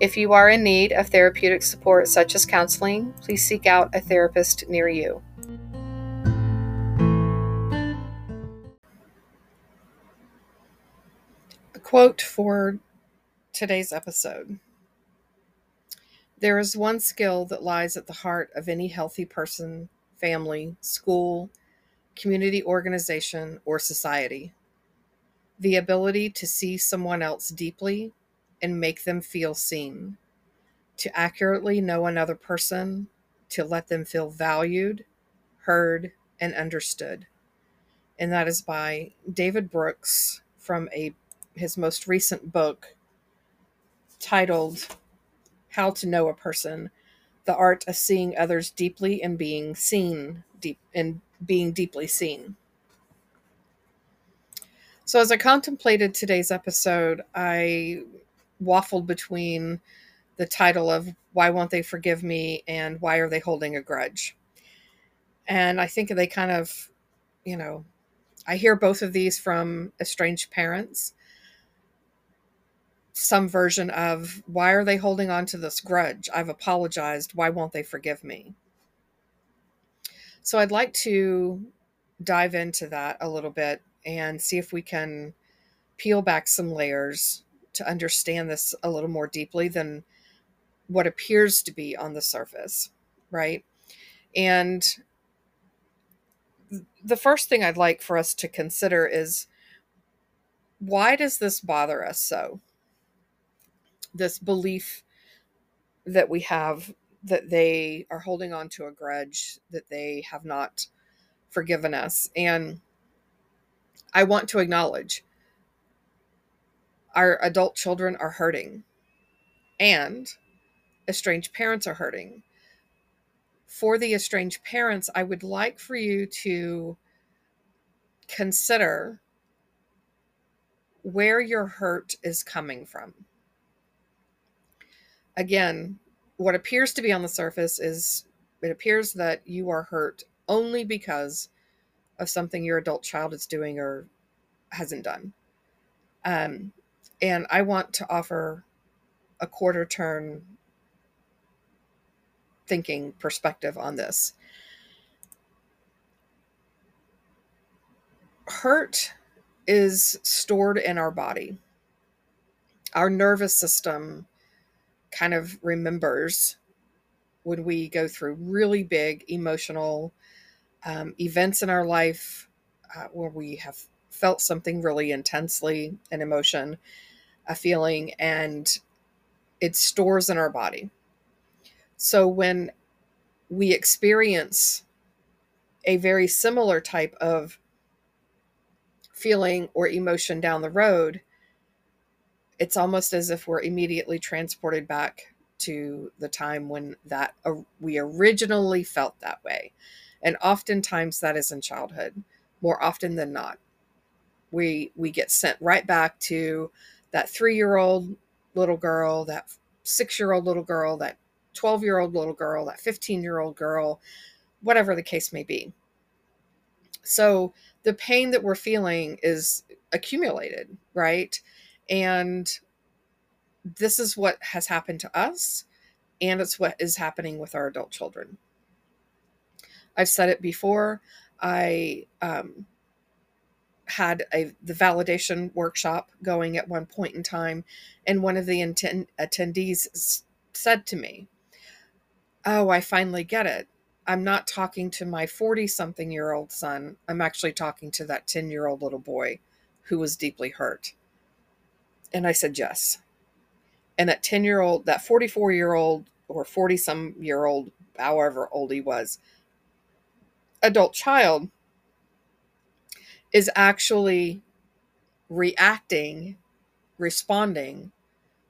If you are in need of therapeutic support, such as counseling, please seek out a therapist near you. A quote for today's episode There is one skill that lies at the heart of any healthy person, family, school, community organization, or society the ability to see someone else deeply and make them feel seen, to accurately know another person, to let them feel valued, heard, and understood. And that is by David Brooks from a his most recent book titled How to Know a Person: The Art of Seeing Others Deeply and Being Seen Deep and Being Deeply Seen. So as I contemplated today's episode, I waffled between the title of Why Won't They Forgive Me and Why Are They Holding a Grudge? And I think they kind of, you know, I hear both of these from estranged parents. Some version of why are they holding on to this grudge? I've apologized. Why won't they forgive me? So I'd like to dive into that a little bit and see if we can peel back some layers to understand this a little more deeply than what appears to be on the surface, right? And the first thing I'd like for us to consider is why does this bother us so? This belief that we have that they are holding on to a grudge, that they have not forgiven us. And I want to acknowledge our adult children are hurting and estranged parents are hurting. For the estranged parents, I would like for you to consider where your hurt is coming from. Again, what appears to be on the surface is it appears that you are hurt only because of something your adult child is doing or hasn't done. Um, and I want to offer a quarter turn thinking perspective on this. Hurt is stored in our body. Our nervous system kind of remembers when we go through really big emotional um, events in our life uh, where we have felt something really intensely, an emotion, a feeling and it stores in our body. So when we experience a very similar type of feeling or emotion down the road, it's almost as if we're immediately transported back to the time when that uh, we originally felt that way. And oftentimes that is in childhood, more often than not. We we get sent right back to that three year old little girl, that six year old little girl, that 12 year old little girl, that 15 year old girl, whatever the case may be. So the pain that we're feeling is accumulated, right? And this is what has happened to us, and it's what is happening with our adult children. I've said it before. I um, had a the validation workshop going at one point in time and one of the inten- attendees s- said to me oh i finally get it. I'm not talking to my 40 something year old son. I'm actually talking to that 10 year old little boy who was deeply hurt. And i said yes. And that 10 year old that 44 year old or 40 some year old however old he was adult child is actually reacting, responding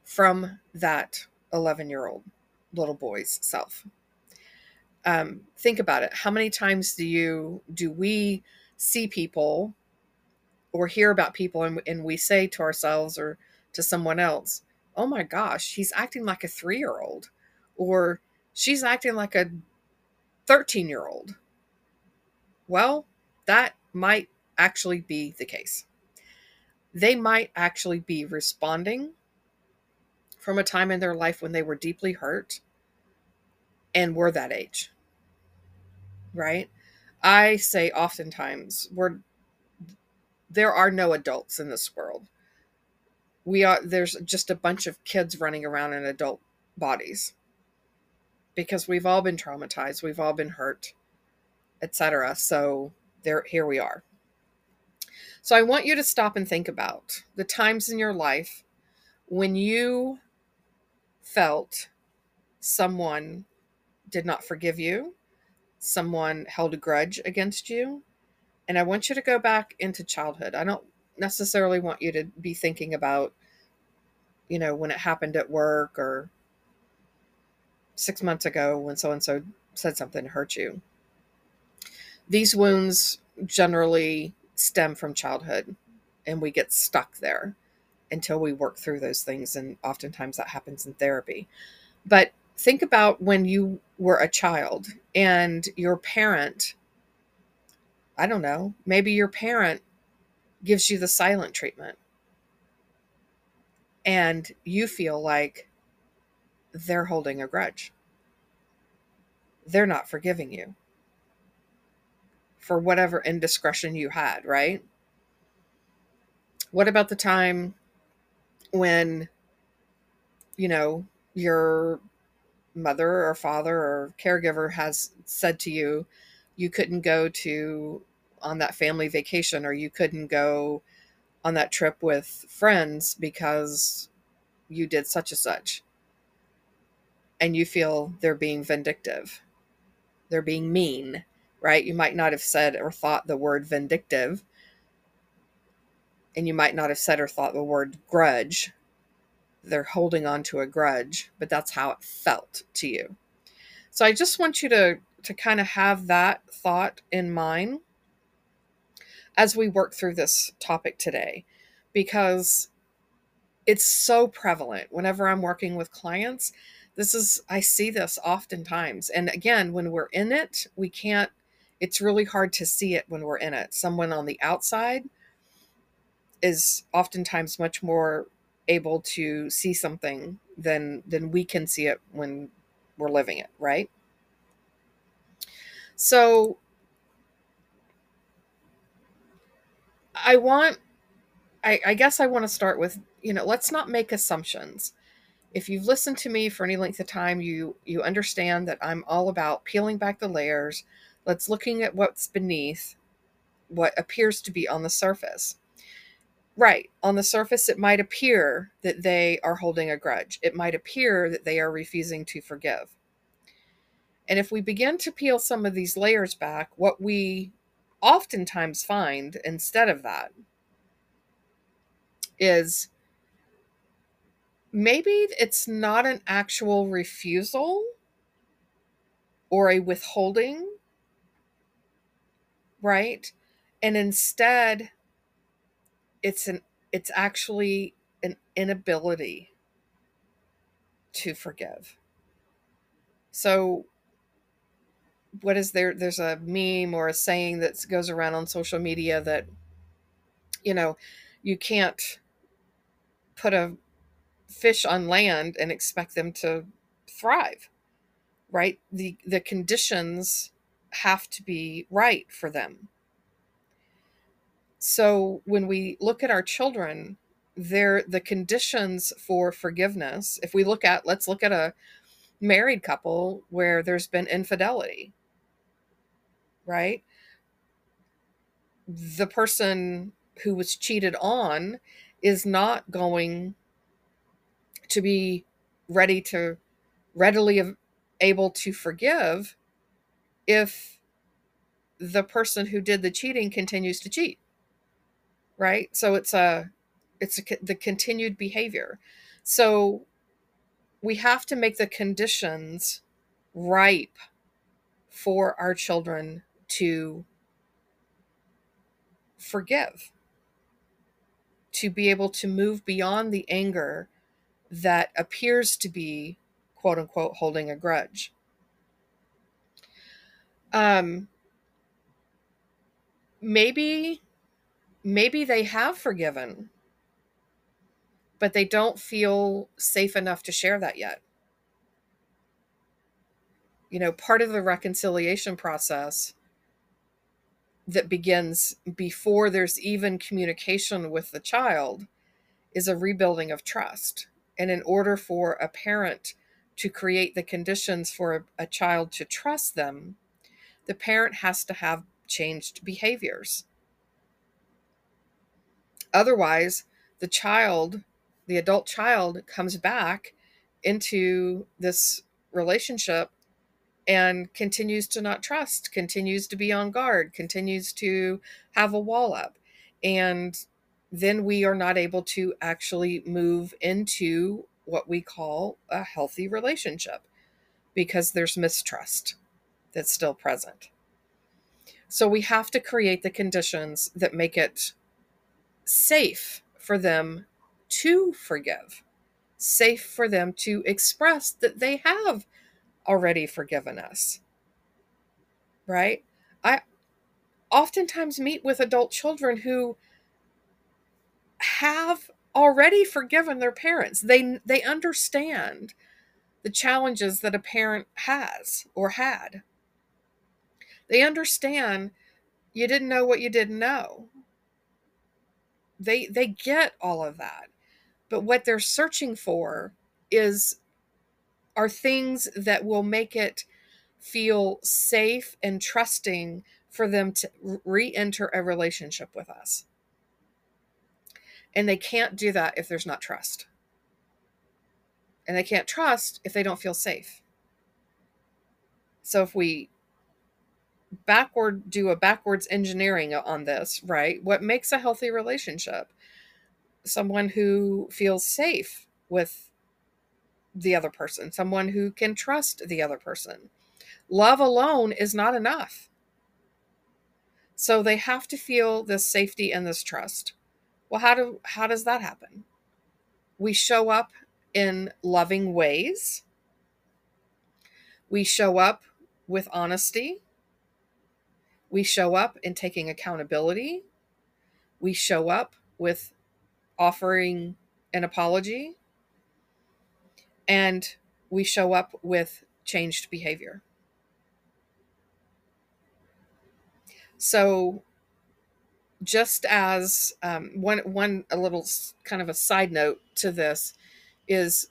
from that 11 year old little boy's self. um, think about it. How many times do you do we see people or hear about people and, and we say to ourselves or to someone else, "Oh my gosh, he's acting like a three year old," or she's acting like a 13 year old. Well, that might actually be the case. They might actually be responding from a time in their life when they were deeply hurt and were that age. Right? I say oftentimes we're there are no adults in this world. We are there's just a bunch of kids running around in adult bodies. Because we've all been traumatized, we've all been hurt, etc. So there here we are. So I want you to stop and think about the times in your life when you felt someone did not forgive you, someone held a grudge against you. And I want you to go back into childhood. I don't necessarily want you to be thinking about, you know, when it happened at work or six months ago when so and so said something to hurt you. These wounds generally stem from childhood and we get stuck there until we work through those things. And oftentimes that happens in therapy. But think about when you were a child and your parent, I don't know, maybe your parent gives you the silent treatment. And you feel like they're holding a grudge. They're not forgiving you for whatever indiscretion you had, right? What about the time when, you know, your mother or father or caregiver has said to you, you couldn't go to on that family vacation or you couldn't go on that trip with friends because you did such and such. And you feel they're being vindictive. They're being mean right? You might not have said or thought the word vindictive, and you might not have said or thought the word grudge. They're holding on to a grudge, but that's how it felt to you. So I just want you to to kind of have that thought in mind as we work through this topic today because it's so prevalent whenever I'm working with clients. This is, I see this oftentimes. And again, when we're in it, we can't it's really hard to see it when we're in it. Someone on the outside is oftentimes much more able to see something than than we can see it when we're living it, right? So I want I, I guess I want to start with, you know, let's not make assumptions. If you've listened to me for any length of time, you you understand that I'm all about peeling back the layers, Let's looking at what's beneath what appears to be on the surface. Right. On the surface, it might appear that they are holding a grudge. It might appear that they are refusing to forgive. And if we begin to peel some of these layers back, what we oftentimes find instead of that is maybe it's not an actual refusal or a withholding right? And instead, it's an it's actually an inability to forgive. So what is there there's a meme or a saying that goes around on social media that you know, you can't put a fish on land and expect them to thrive. Right? The the conditions have to be right for them. So when we look at our children, they're the conditions for forgiveness. If we look at, let's look at a married couple where there's been infidelity, right? The person who was cheated on is not going to be ready to readily able to forgive if the person who did the cheating continues to cheat right so it's a it's a, the continued behavior so we have to make the conditions ripe for our children to forgive, to be able to move beyond the anger that appears to be, quote unquote, holding a grudge. Um, maybe, maybe they have forgiven, but they don't feel safe enough to share that yet. You know, part of the reconciliation process that begins before there's even communication with the child is a rebuilding of trust. And in order for a parent to create the conditions for a, a, child to trust them, the parent has to have changed behaviors. Otherwise, the child, the adult child, comes back into this relationship and continues to not trust, continues to be on guard, continues to have a wall up. And then we are not able to actually move into what we call a healthy relationship because there's mistrust that's still present. So we have to create the conditions that make it safe for them to forgive, safe for them to express that they have already forgiven us. Right? I oftentimes meet with adult children who have already forgiven their parents. They they understand the challenges that a parent has or had. They understand you didn't know what you didn't know. They they get all of that. But what they're searching for is are things that will make it feel safe and trusting for them to re enter a relationship with us. And they can't do that if there's not trust. And they can't trust if they don't feel safe. So if we backward do a backwards engineering on this, right? What makes a healthy relationship? Someone who feels safe with the other person, someone who can trust the other person. Love alone is not enough. So they have to feel this safety and this trust. Well, how do how does that happen? We show up in loving ways. We show up with honesty. We show up in taking accountability. We show up with offering an apology and we show up with changed behavior. So, just as um, one one a little kind of a side note to this is,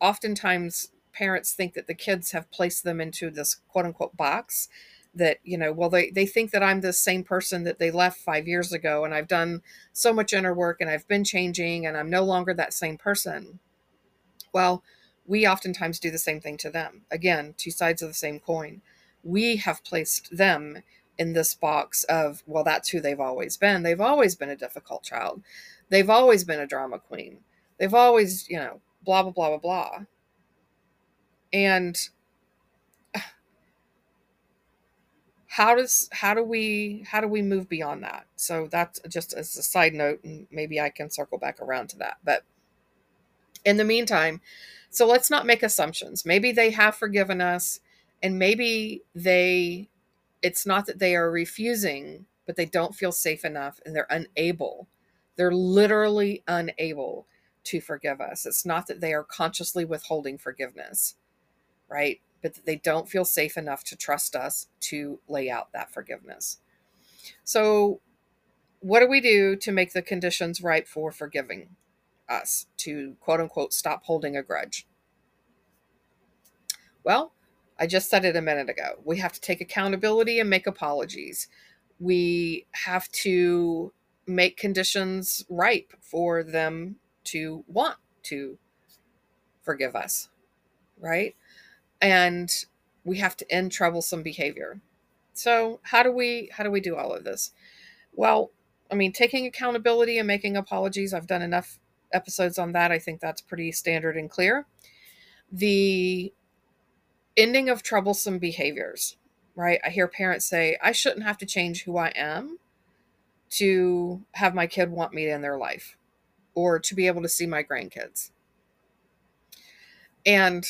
oftentimes parents think that the kids have placed them into this quote unquote box that you know well they, they think that i'm the same person that they left five years ago and i've done so much inner work and i've been changing and i'm no longer that same person well we oftentimes do the same thing to them. Again, two sides of the same coin. We have placed them in this box of, well, that's who they've always been. They've always been a difficult child. They've always been a drama queen. They've always, you know, blah, blah, blah, blah, blah. And how does how do we how do we move beyond that so that's just as a side note and maybe i can circle back around to that but in the meantime so let's not make assumptions. Maybe they have forgiven us and maybe they it's not that they are refusing, but they don't feel safe enough and they're unable. They're literally unable to forgive us. It's not that they are consciously withholding forgiveness, right? But that they don't feel safe enough to trust us to lay out that forgiveness. So, what do we do to make the conditions right for forgiving? us to quote unquote stop holding a grudge? Well, I just said it a minute ago. We have to take accountability and make apologies. We have to make conditions ripe for them to want to forgive us, right? And we have to end troublesome behavior. So, how do we how do we do all of this? Well, I mean, taking accountability and making apologies, I've done enough episodes on that. I think that's pretty standard and clear. The ending of troublesome behaviors. right? I hear parents say, I shouldn't have to change who I am to have my kid want me in their life or to be able to see my grandkids. And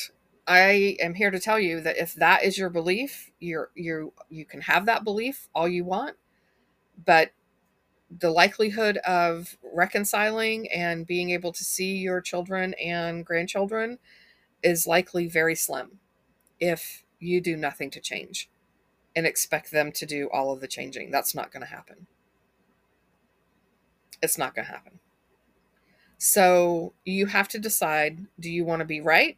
I am here to tell you that if that is your belief, you're you you can have that belief all you want, but the likelihood of reconciling and being able to see your children and grandchildren is likely very slim if you do nothing to change and expect them to do all of the changing. That's not going to happen. It's not going to happen. So you have to decide do you want to be right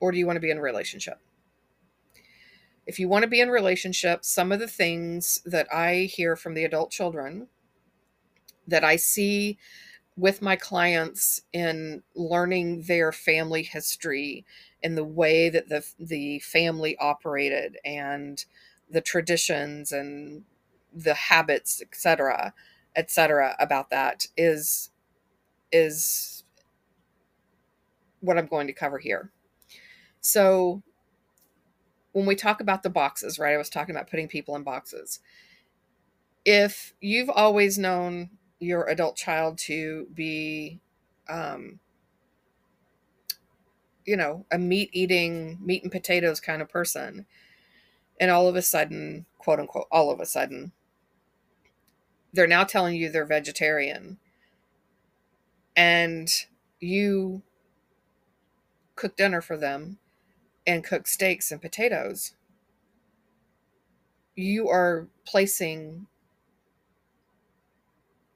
or do you want to be in a relationship? If you want to be in relationship, some of the things that I hear from the adult children that I see with my clients in learning their family history and the way that the the family operated and the traditions and the habits etc etc about that is is what I'm going to cover here. So when we talk about the boxes, right? I was talking about putting people in boxes. If you've always known your adult child to be um, you know, a meat eating, meat and potatoes kind of person. And all of a sudden, quote unquote, all of a sudden, they're now telling you they're vegetarian. And you cook dinner for them and cook steaks and potatoes. You are placing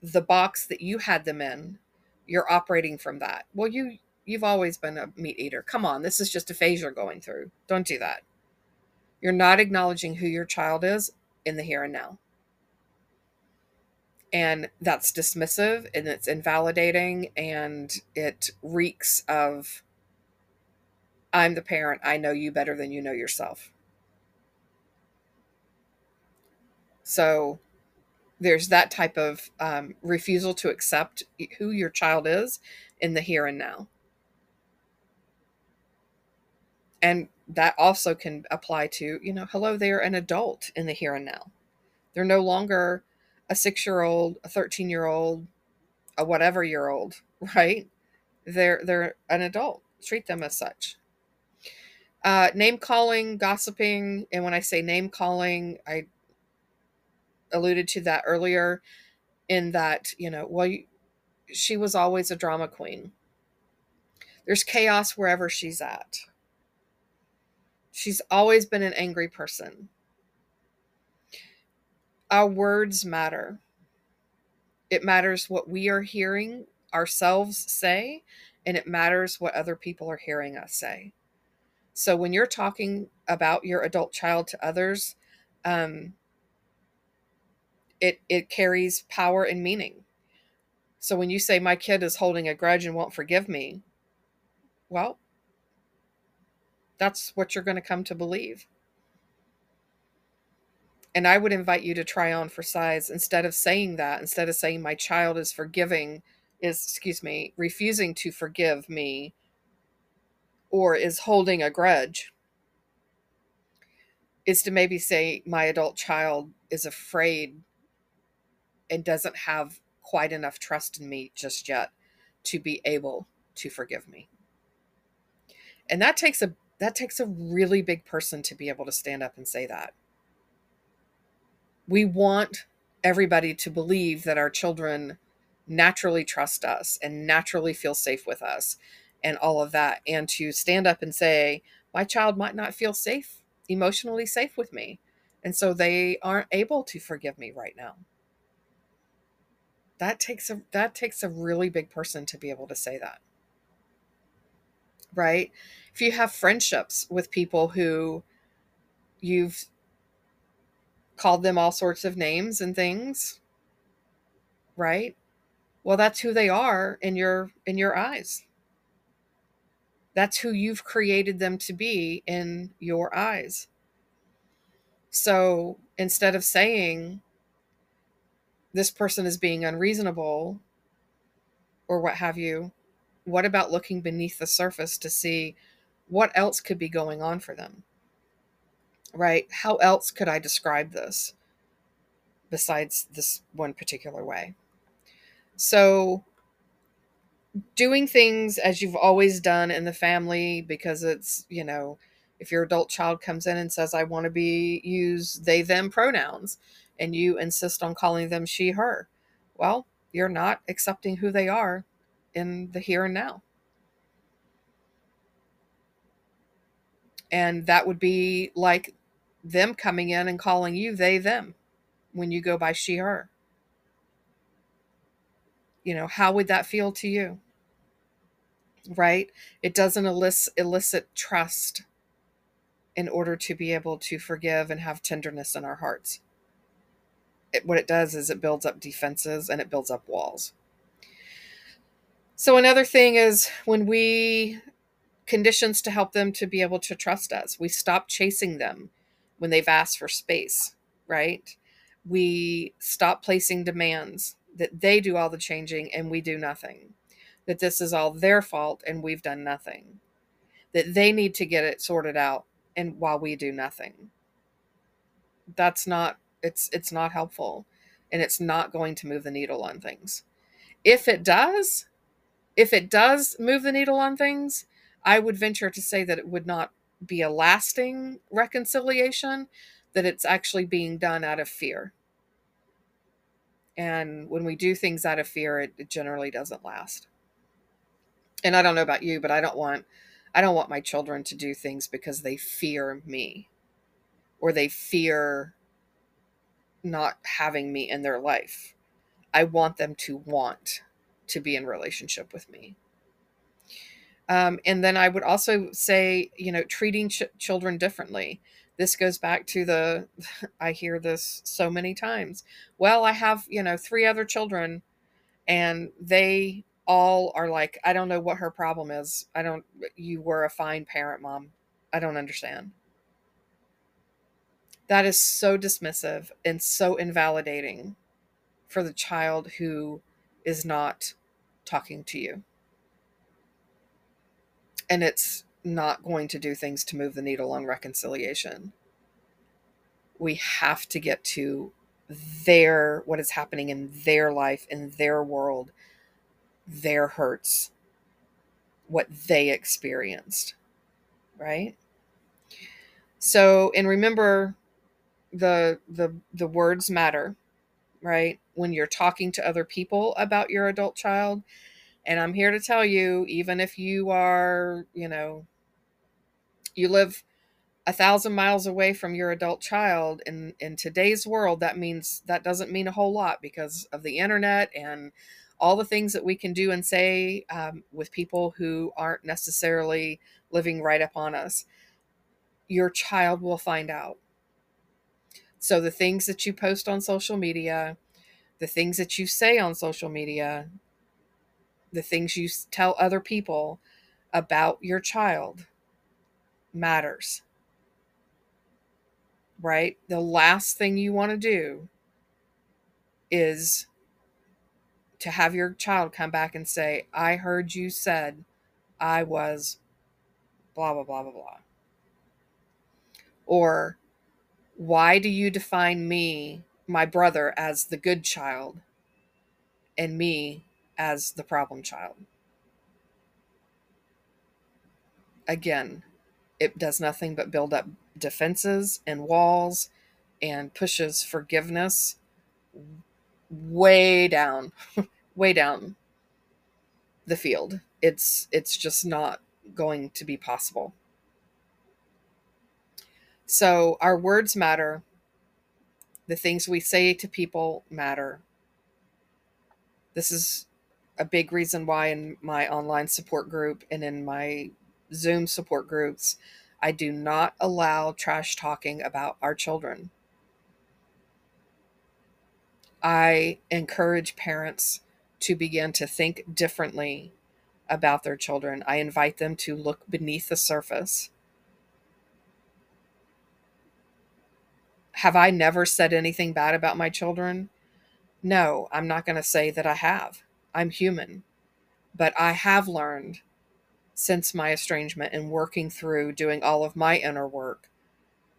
the box that you had them in. You're operating from that. Well, you You've always been a meat eater. Come on, this is just a phase you're going through. Don't do that. You're not acknowledging who your child is in the here and now. And that's dismissive and it's invalidating and it reeks of I'm the parent. I know you better than you know yourself. So there's that type of um, refusal to accept who your child is in the here and now. and that also can apply to you know hello they're an adult in the here and now they're no longer a six year old a 13 year old a whatever year old right they're they're an adult treat them as such uh, name calling gossiping and when i say name calling i alluded to that earlier in that you know well you, she was always a drama queen there's chaos wherever she's at She's always been an angry person. Our words matter. It matters what we are hearing ourselves say, and it matters what other people are hearing us say. So when you're talking about your adult child to others, um, it it carries power and meaning. So when you say my kid is holding a grudge and won't forgive me, well, that's what you're going to come to believe. And I would invite you to try on for size instead of saying that, instead of saying my child is forgiving, is, excuse me, refusing to forgive me or is holding a grudge, is to maybe say my adult child is afraid and doesn't have quite enough trust in me just yet to be able to forgive me. And that takes a that takes a really big person to be able to stand up and say that. We want everybody to believe that our children naturally trust us and naturally feel safe with us and all of that. And to stand up and say, my child might not feel safe, emotionally safe with me. And so they aren't able to forgive me right now. That takes a that takes a really big person to be able to say that. Right? if you have friendships with people who you've called them all sorts of names and things right well that's who they are in your in your eyes that's who you've created them to be in your eyes so instead of saying this person is being unreasonable or what have you what about looking beneath the surface to see what else could be going on for them? right? How else could I describe this besides this one particular way? So, doing things as you've always done in the family because it's, you know, if your adult child comes in and says, I want to be use they them pronouns, and you insist on calling them she her, well, you're not accepting who they are in the here and now. And that would be like them coming in and calling you they them when you go by she her. You know, how would that feel to you? Right? It doesn't elicit, elicit trust in order to be able to forgive and have tenderness in our hearts. It, what it does is it builds up defenses and it builds up walls. So, another thing is when we conditions to help them to be able to trust us, we stop chasing them when they've asked for space, right? We stop placing demands that they do all the changing and we do nothing, that this is all their fault and we've done nothing, that they need to get it sorted out and while we do nothing. That's not it's it's not helpful and it's not going to move the needle on things. If it does, if it does move the needle on things, I would venture to say that it would not be a lasting reconciliation, that it's actually being done out of fear. And when we do things out of fear, it, it generally doesn't last. And I don't know about you, but I don't want I don't want my children to do things because they fear me or they fear not having me in their life. I want them to want to be in relationship with me. Um, and then I would also say, you know, treating ch- children differently. This goes back to the, I hear this so many times. Well, I have, you know, three other children and they all are like, I don't know what her problem is. I don't, you were a fine parent, mom. I don't understand. That is so dismissive and so invalidating for the child who is not talking to you. And it's not going to do things to move the needle on reconciliation. We have to get to their, what is happening in their life, in their world, their hurts, what they experienced, right? So, and remember the the the words matter, right? When you're talking to other people about your adult child, and I'm here to tell you even if you are, you know, you live a thousand miles away from your adult child in in today's world that means that doesn't mean a whole lot because of the internet and all the things that we can do and say um, with people who aren't necessarily living right up on us, your child will find out. So, the things that you post on social media, the things that you say on social media, the things you tell other people about your child matters. Right? The last thing you want to do is to have your child come back and say, I heard you said I was blah, blah, blah, blah, blah. Or, why do you define me, my brother, as the good child and me as the problem child? Again, it does nothing but build up defenses and walls and pushes forgiveness way down way down the field. It's it's just not going to be possible. So our words matter. The things we say to people matter. This is a big reason why in my online support group and in my Zoom support groups, I do not allow trash talking about our children. I encourage parents to begin to think differently about their children. I invite them to look beneath the surface. Have I never said anything bad about my children? No, I'm not going to say that I have. I'm human. But I have learned since my estrangement and working through doing all of my inner work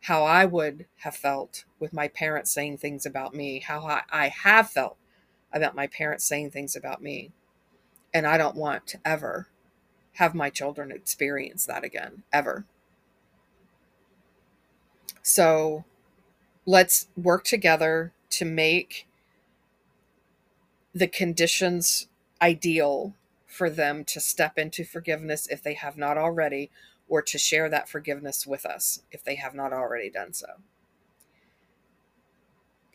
how I would have felt with my parents saying things about me, how I, I have felt about my parents saying things about me. And I don't want to ever have my children experience that again, ever. So let's work together to make the conditions ideal for them to step into forgiveness if they have not already, or to share that forgiveness with us if they have not already done so.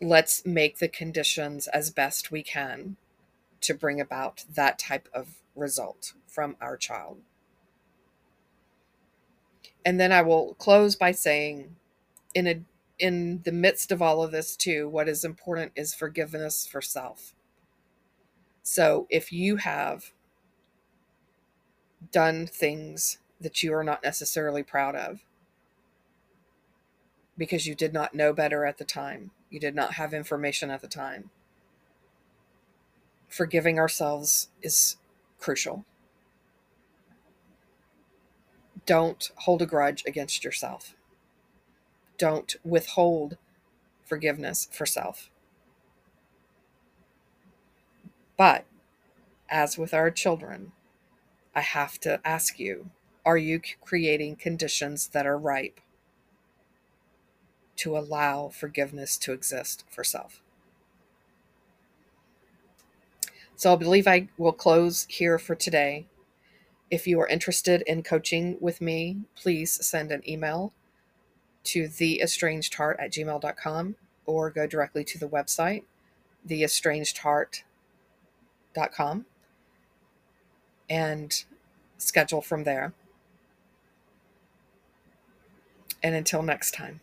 Let's make the conditions as best we can to bring about that type of result from our child. And then I will close by saying in a in the midst of all of this too, what is important is forgiveness for self. So if you have done things that you are not necessarily proud of because you did not know better at the time, you did not have information at the time, forgiving ourselves is crucial. Don't hold a grudge against yourself. Don't withhold forgiveness for self. But as with our children, I have to ask you are you creating conditions that are ripe to allow forgiveness to exist for self? So I believe I will close here for today. If you are interested in coaching with me, please send an email to theestrangedheart at gmail.com or go directly to the website, theestrangedheart.com, and schedule from there. And until next time.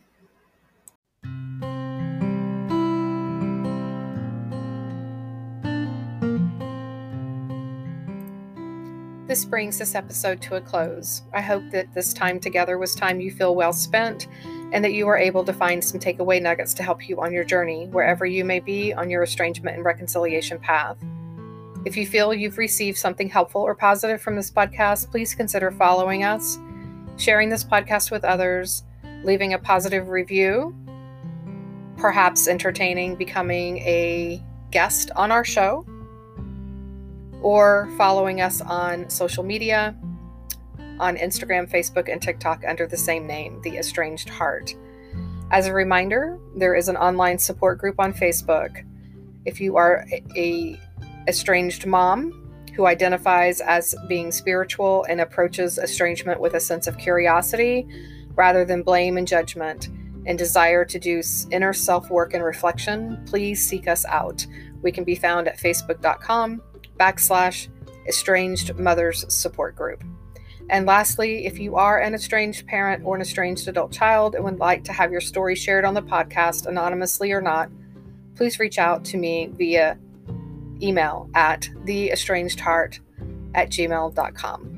This brings this episode to a close. I hope that this time together was time you feel well spent and that you are able to find some takeaway nuggets to help you on your journey, wherever you may be on your estrangement and reconciliation path. If you feel you've received something helpful or positive from this podcast, please consider following us, sharing this podcast with others, leaving a positive review, perhaps entertaining becoming a guest on our show or following us on social media on Instagram, Facebook, and TikTok under the same name, The Estranged Heart. As a reminder, there is an online support group on Facebook. If you are a estranged mom who identifies as being spiritual and approaches estrangement with a sense of curiosity rather than blame and judgment, and desire to do inner self work and reflection, please seek us out. We can be found at facebook.com backslash estranged mothers support group. And lastly, if you are an estranged parent or an estranged adult child and would like to have your story shared on the podcast, anonymously or not, please reach out to me via email at theestrangedheart at gmail.com.